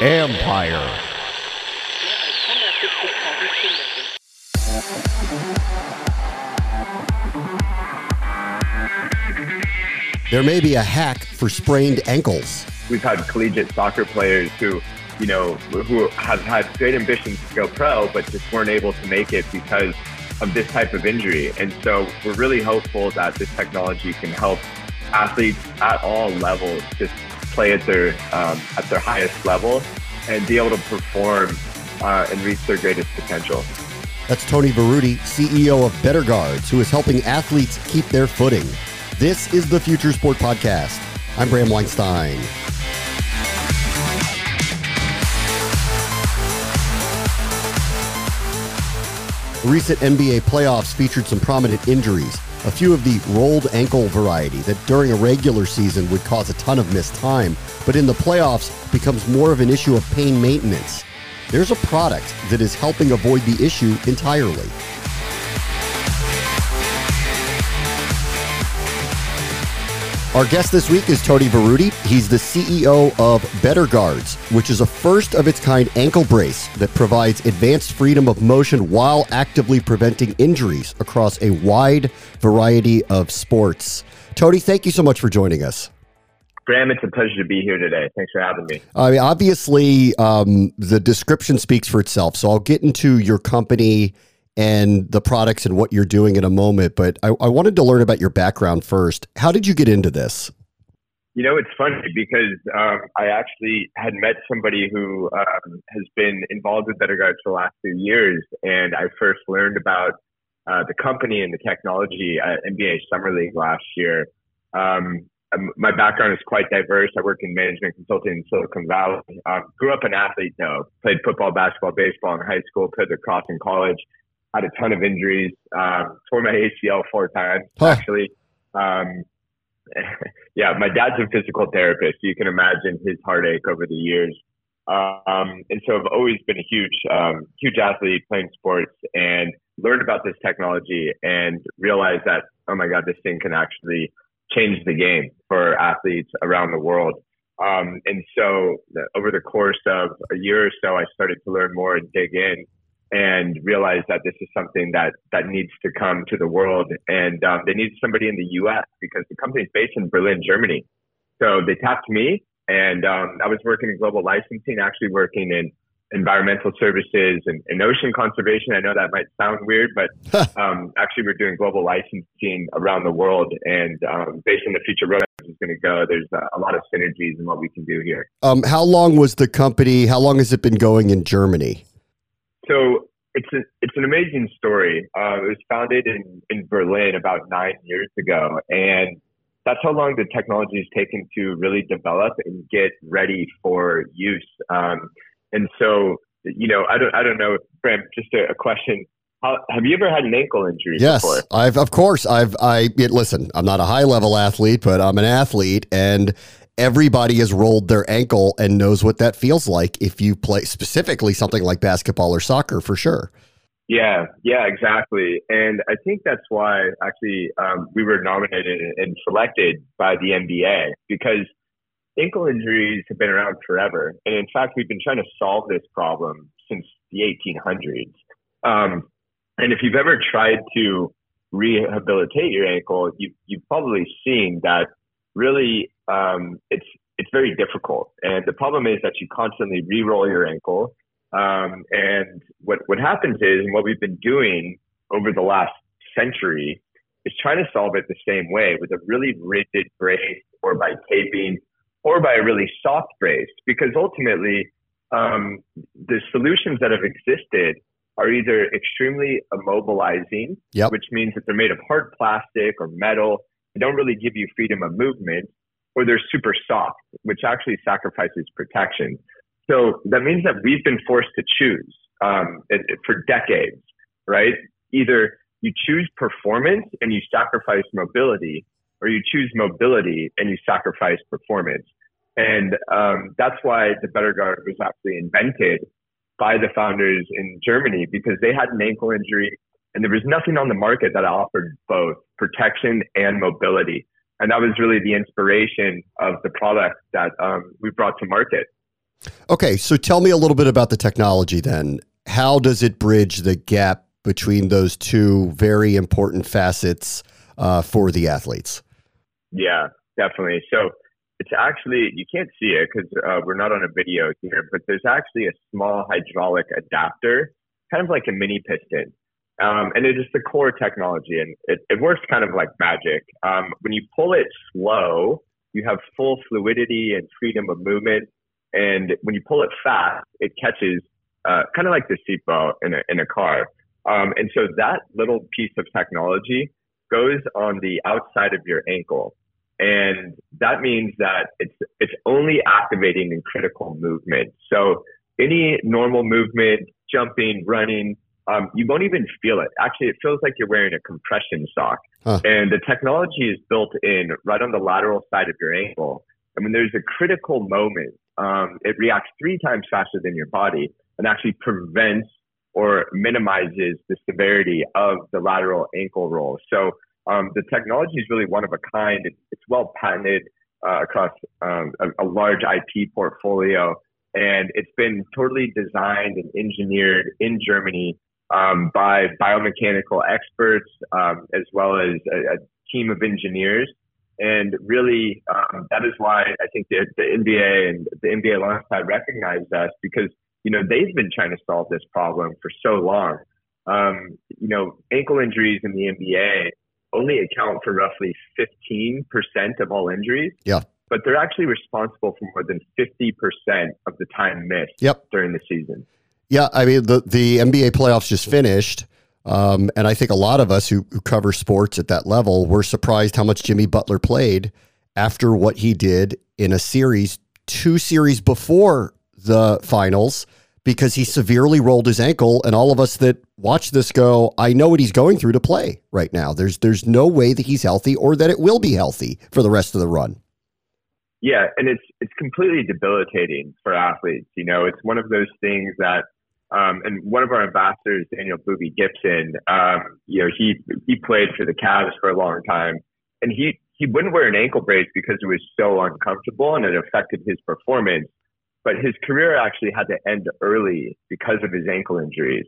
Empire. There may be a hack for sprained ankles. We've had collegiate soccer players who, you know, who have had great ambitions to go pro, but just weren't able to make it because of this type of injury. And so we're really hopeful that this technology can help athletes at all levels just play at their um, at their highest level and be able to perform uh, and reach their greatest potential. That's Tony Verutti, CEO of Betterguards, who is helping athletes keep their footing. This is the Future Sport Podcast. I'm Bram Weinstein. Recent NBA playoffs featured some prominent injuries. A few of the rolled ankle variety that during a regular season would cause a ton of missed time, but in the playoffs becomes more of an issue of pain maintenance. There's a product that is helping avoid the issue entirely. Our guest this week is Tony Verutti. He's the CEO of Betterguards, which is a first of its kind ankle brace that provides advanced freedom of motion while actively preventing injuries across a wide variety of sports. Tony, thank you so much for joining us. Bram, it's a pleasure to be here today. Thanks for having me. I mean, obviously, um, the description speaks for itself. So I'll get into your company and the products and what you're doing in a moment. But I, I wanted to learn about your background first. How did you get into this? You know, it's funny because um, I actually had met somebody who um, has been involved with Betterguards for the last few years, and I first learned about uh, the company and the technology at NBA Summer League last year. Um, um, my background is quite diverse. I work in management consulting in Silicon Valley. Um, grew up an athlete though. Played football, basketball, baseball in high school. Played lacrosse in college had a ton of injuries. Um, tore my ACL four times huh. actually. Um, yeah, my dad's a physical therapist. You can imagine his heartache over the years. Um, and so I've always been a huge, um, huge athlete playing sports and learned about this technology and realized that, oh my God, this thing can actually change the game for athletes around the world. Um, and so over the course of a year or so, I started to learn more and dig in and realized that this is something that that needs to come to the world. And um, they need somebody in the U.S. because the company is based in Berlin, Germany. So they tapped me, and um, I was working in global licensing, actually working in environmental services and, and ocean conservation. I know that might sound weird, but um, actually we're doing global licensing around the world. And um, based on the future road is going to go, there's a, a, lot of synergies in what we can do here. Um, how long was the company? How long has it been going in Germany? So it's a, it's an amazing story. Uh, it was founded in, in Berlin about nine years ago, and that's how long the technology has taken to really develop and get ready for use. Um, and so, you know, I don't I don't know, Bram. Just a, a question. How, have you ever had an ankle injury? Yes, before? I've of course I've I listen. I'm not a high level athlete, but I'm an athlete, and everybody has rolled their ankle and knows what that feels like if you play specifically something like basketball or soccer for sure. Yeah, yeah, exactly. And I think that's why actually um, we were nominated and selected by the NBA because ankle injuries have been around forever. And in fact, we've been trying to solve this problem since the 1800s. Um, and if you've ever tried to rehabilitate your ankle, you, you've probably seen that really um, it's it's very difficult. And the problem is that you constantly re-roll your ankle. Um, and what what happens is, and what we've been doing over the last century is trying to solve it the same way with a really rigid brace or by taping or by a really soft brace because ultimately um, the solutions that have existed are either extremely immobilizing, yep. which means that they're made of hard plastic or metal they don't really give you freedom of movement, or they're super soft, which actually sacrifices protection. So that means that we've been forced to choose um, it, it, for decades, right? Either you choose performance and you sacrifice mobility, or you choose mobility and you sacrifice performance. And um, that's why the Betterguard was actually invented by the founders in Germany because they had an ankle injury and there was nothing on the market that offered both protection and mobility. And that was really the inspiration of the product that um, we brought to market. Okay, so tell me a little bit about the technology then. How does it bridge the gap between those two very important facets uh, for the athletes? Yeah, definitely. So it's actually, you can't see it because uh, we're not on a video here, but there's actually a small hydraulic adapter, kind of like a mini piston. Um, and it is the core technology and it, it works kind of like magic. Um, when you pull it slow, you have full fluidity and freedom of movement. And when you pull it fast, it catches uh, kind of like the seatbelt in a, in a car. Um, and so that little piece of technology goes on the outside of your ankle. And that means that it's, it's only activating in critical movement. So any normal movement, jumping, running, um, you won't even feel it. Actually, it feels like you're wearing a compression sock. Huh. And the technology is built in right on the lateral side of your ankle. And when there's a critical moment, um, it reacts three times faster than your body and actually prevents or minimizes the severity of the lateral ankle roll. So um, the technology is really one of a kind. It's, well patented uh, across um, a, a large IP portfolio and it's been totally designed and engineered in Germany um, by biomechanical experts um, as well as a, a, team of engineers. And really, um, that is why I think the, the NBA and the NBA Launchpad recognized us because, you know, they've been trying to solve this problem for so long. Um, you know, ankle injuries in the NBA only account for roughly 15% of all injuries. Yeah. But they're actually responsible for more than 50% of the time missed yep. during the season. Yeah, I mean the the NBA playoffs just finished, um, and I think a lot of us who, who cover sports at that level were surprised how much Jimmy Butler played after what he did in a series, two series before the finals, because he severely rolled his ankle, and all of us that watch this go, I know what he's going through to play right now. There's there's no way that he's healthy or that it will be healthy for the rest of the run. Yeah, and it's it's completely debilitating for athletes. You know, it's one of those things that um, and one of our ambassadors, Daniel Boobie Gibson, um, you know, he he played for the Cavs for a long time, and he he wouldn't wear an ankle brace because it was so uncomfortable and it affected his performance. But his career actually had to end early because of his ankle injuries.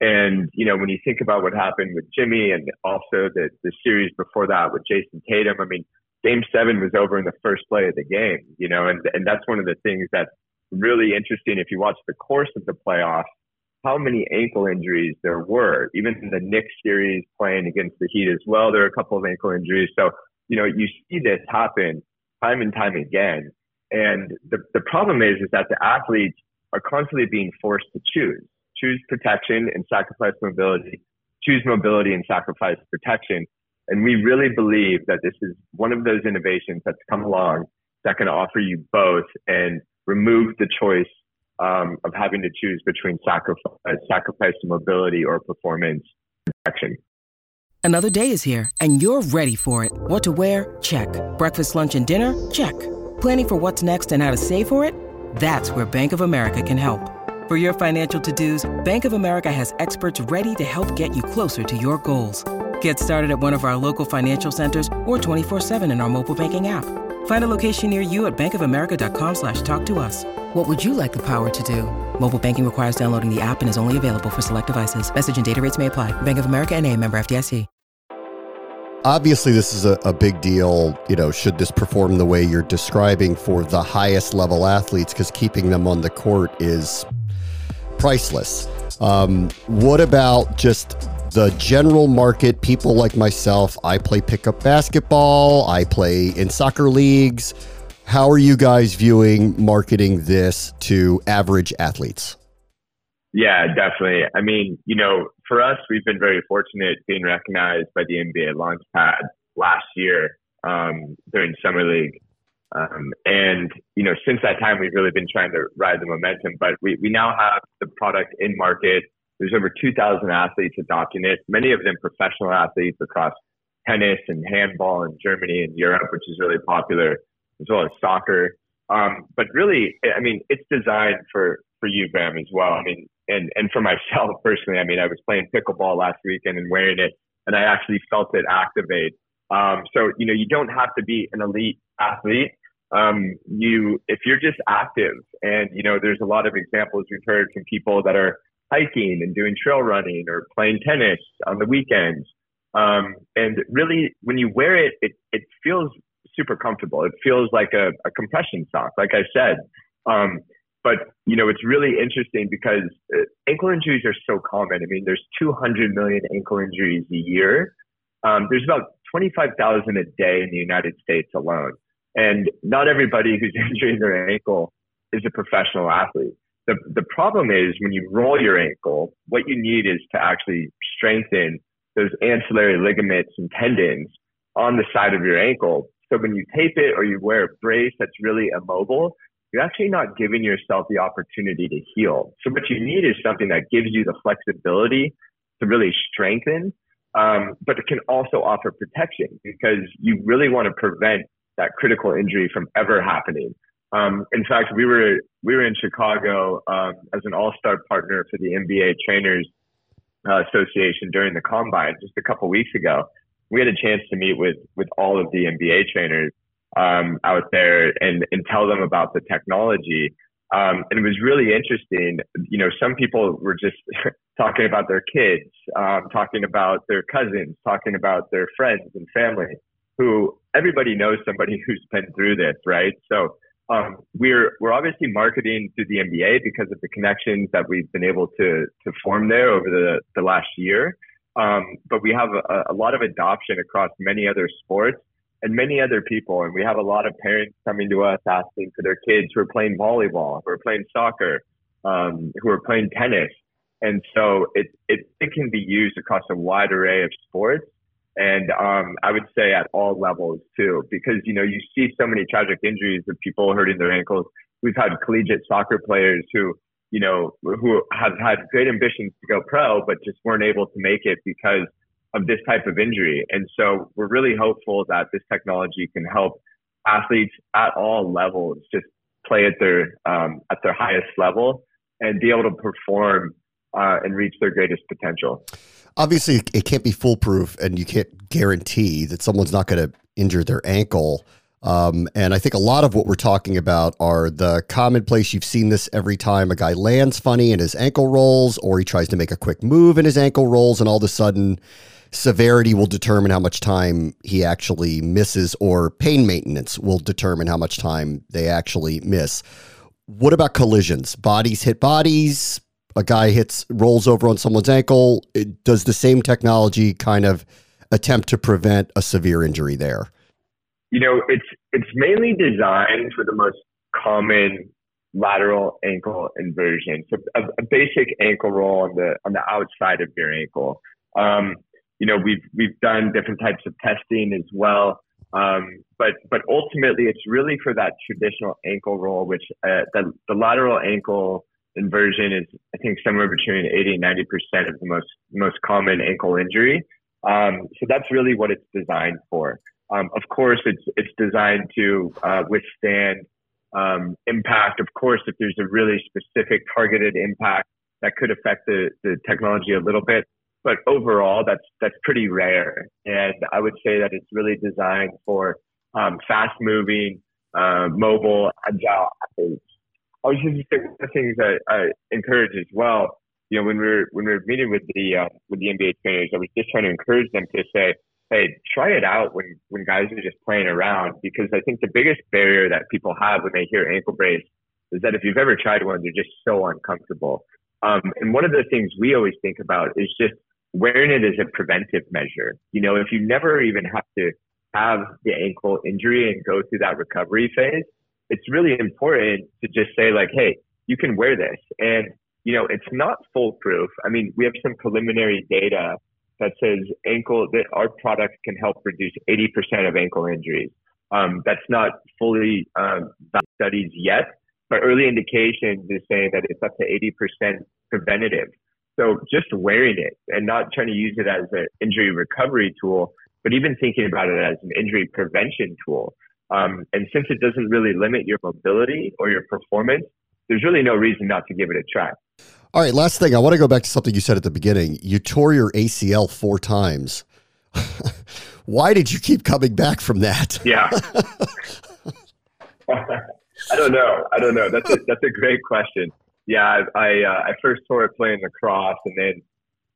And you know, when you think about what happened with Jimmy and also the the series before that with Jayson Tatum, I mean, Game Seven was over in the first play of the game. You know, and and that's one of the things that's really interesting if you watch the course of the playoffs how many ankle injuries there were. Even in the Knicks series playing against the Heat as well, there are a couple of ankle injuries. So, you know, you see this happen time and time again. And the, the problem is, is that the athletes are constantly being forced to choose, choose protection and sacrifice mobility, choose mobility and sacrifice protection. And we really believe that this is one of those innovations that's come along that can offer you both and remove the choice um, of having to choose between sacrifice, sacrifice to mobility or performance protection. Another day is here, and you're ready for it. What to wear? Check. Breakfast, lunch, and dinner? Check. Planning for what's next and how to save for it? That's where Bank of America can help. For your financial to-dos, Bank of America has experts ready to help get you closer to your goals. Get started at one of our local financial centers or 24-7 in our mobile banking app. Find a location near you at bankofamerica.com slash talk to us. What would you like the power to do? Mobile banking requires downloading the app and is only available for select devices. Message and data rates may apply. Bank of America and a member FDIC. Obviously, this is a, a big deal. You know, should this perform the way you're describing for the highest level athletes, because keeping them on the court is priceless. Um, what about just the general market, people like myself, I play pickup basketball, I play in soccer leagues. How are you guys viewing marketing this to average athletes? Yeah, definitely. I mean, you know, for us, we've been very fortunate being recognized by the NBA Launchpad last year um, during Summer League. Um, and, you know, since that time, we've really been trying to ride the momentum, but we, we now have the product in market. There's over 2,000 athletes adopting it, many of them professional athletes across tennis and handball in Germany and Europe, which is really popular, as well as soccer. Um, but really, I mean, it's designed for, for you, Bram, as well. I mean, and, and for myself personally, I mean, I was playing pickleball last weekend and wearing it, and I actually felt it activate. Um, so, you know, you don't have to be an elite athlete. Um, you, if you're just active and, you know, there's a lot of examples we've heard from people that are hiking and doing trail running or playing tennis on the weekends. Um, and really when you wear it, it, it feels super comfortable. It feels like a, a compression sock, like I said. Um, but you know, it's really interesting because uh, ankle injuries are so common. I mean, there's 200 million ankle injuries a year. Um, there's about 25,000 a day in the United States alone. And not everybody who's injuring their ankle is a professional athlete. The, the problem is when you roll your ankle, what you need is to actually strengthen those ancillary ligaments and tendons on the side of your ankle. So when you tape it or you wear a brace that's really immobile, you're actually not giving yourself the opportunity to heal. So what you need is something that gives you the flexibility to really strengthen, um, but it can also offer protection because you really want to prevent that critical injury from ever happening. Um, in fact, we were we were in Chicago um, as an all-star partner for the NBA Trainers uh, Association during the combine just a couple weeks ago. We had a chance to meet with with all of the NBA trainers um, out there and and tell them about the technology. Um, and it was really interesting. You know, some people were just talking about their kids, um, talking about their cousins, talking about their friends and family who everybody knows somebody who's been through this, right? So um, we're we're obviously marketing to the NBA because of the connections that we've been able to to form there over the the last year. Um, but we have a, a lot of adoption across many other sports and many other people, and we have a lot of parents coming to us asking for their kids who are playing volleyball, who are playing soccer, um, who are playing tennis, and so it, it it can be used across a wide array of sports and um, I would say at all levels too, because you know you see so many tragic injuries of people hurting their ankles. We've had collegiate soccer players who you know who have had great ambitions to go pro, but just weren't able to make it because of this type of injury. And so we're really hopeful that this technology can help athletes at all levels just play at their um, at their highest level and be able to perform uh, and reach their greatest potential obviously it can't be foolproof and you can't guarantee that someone's not going to injure their ankle. Um, and I think a lot of what we're talking about are the commonplace. You've seen this every time a guy lands funny and his ankle rolls, or he tries to make a quick move and his ankle rolls, and all of a sudden, severity will determine how much time he actually misses, or pain maintenance will determine how much time they actually miss. What about collisions? Bodies hit bodies, a guy hits rolls over on someone's ankle, it, does the same technology kind of attempt to prevent a severe injury there? You know, it's it's mainly designed for the most common lateral ankle inversion. So a, a basic ankle roll on the on the outside of your ankle. Um, you know, we've we've done different types of testing as well. Um, but but ultimately, it's really for that traditional ankle roll, which uh, the the lateral ankle inversion is, I think, somewhere between 80 and 90 percent of the most most common ankle injury. Um, so that's really what it's designed for. Um, of course, it's it's designed to uh, withstand um, impact. Of course, if there's a really specific targeted impact that could affect the, the technology a little bit, but overall, that's that's pretty rare. And I would say that it's really designed for um, fast moving, uh, mobile, agile athletes. I was just one of the things that I encourage as well. You know, when we are when we are meeting with the uh, with the NBA trainers, I was just trying to encourage them to say, "Hey, try it out when when guys are just playing around." Because I think the biggest barrier that people have when they hear ankle brace is that if you've ever tried one, they're just so uncomfortable. Um, and one of the things we always think about is just wearing it as a preventive measure. You know, if you never even have to have the ankle injury and go through that recovery phase, it's really important to just say like, hey, you can wear this. And, you know, it's not foolproof. I mean, we have some preliminary data that says ankle, that our product can help reduce 80% of ankle injuries. Um, that's not fully um, studied yet, but early indications is saying that it's up to 80% preventative. So just wearing it and not trying to use it as an injury recovery tool, but even thinking about it as an injury prevention tool. Um, and since it doesn't really limit your mobility or your performance, there's really no reason not to give it a try. All right, last thing. I want to go back to something you said at the beginning. You tore your ACL four times. Why did you keep coming back from that? Yeah. I don't know. I don't know. That's a, that's a great question. Yeah, I I, uh, I first tore it playing lacrosse, and then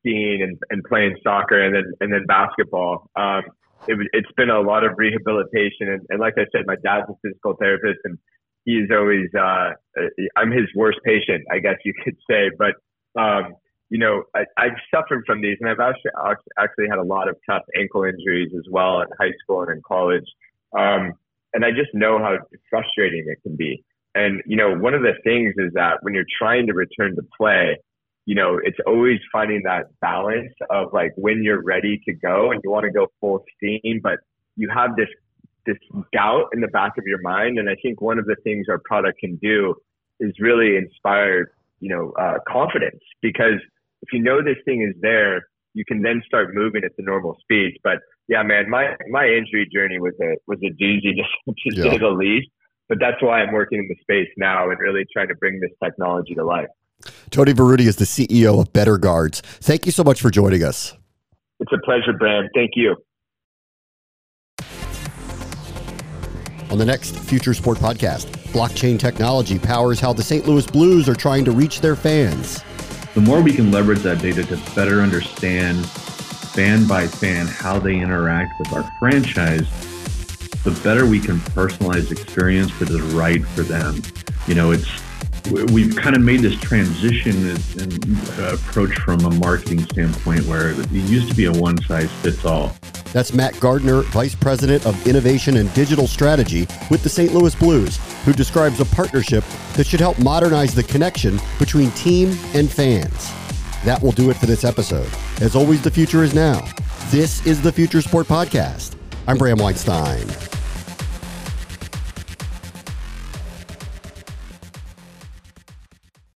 skiing, and, and playing soccer, and then and then basketball. Um, it, it's been a lot of rehabilitation, and, and like I said, my dad's a physical therapist, and he's always uh, I'm his worst patient, I guess you could say. But um, you know, I, I've suffered from these, and I've actually actually had a lot of tough ankle injuries as well in high school and in college. Um, and I just know how frustrating it can be. And you know, one of the things is that when you're trying to return to play, you know, it's always finding that balance of like when you're ready to go and you want to go full steam, but you have this this doubt in the back of your mind. And I think one of the things our product can do is really inspire, you know, uh, confidence because if you know this thing is there, you can then start moving at the normal speeds. But yeah, man, my my injury journey was a was a doozy to, to yeah. say the least. But that's why I'm working in the space now and really trying to bring this technology to life. Tony Verutti is the CEO of Betterguards. Thank you so much for joining us. It's a pleasure, Bram. Thank you. On the next Future Sport podcast, blockchain technology powers how the St. Louis Blues are trying to reach their fans. The more we can leverage that data to better understand fan by fan how they interact with our franchise, the better we can personalize experience that is right for them. You know, it's we've kind of made this transition and uh, approach from a marketing standpoint where it used to be a one size fits all. That's Matt Gardner, Vice President of Innovation and Digital Strategy with the St. Louis Blues, who describes a partnership that should help modernize the connection between team and fans. That will do it for this episode. As always, the future is now. This is the Future Sport Podcast. I'm Bram Weinstein.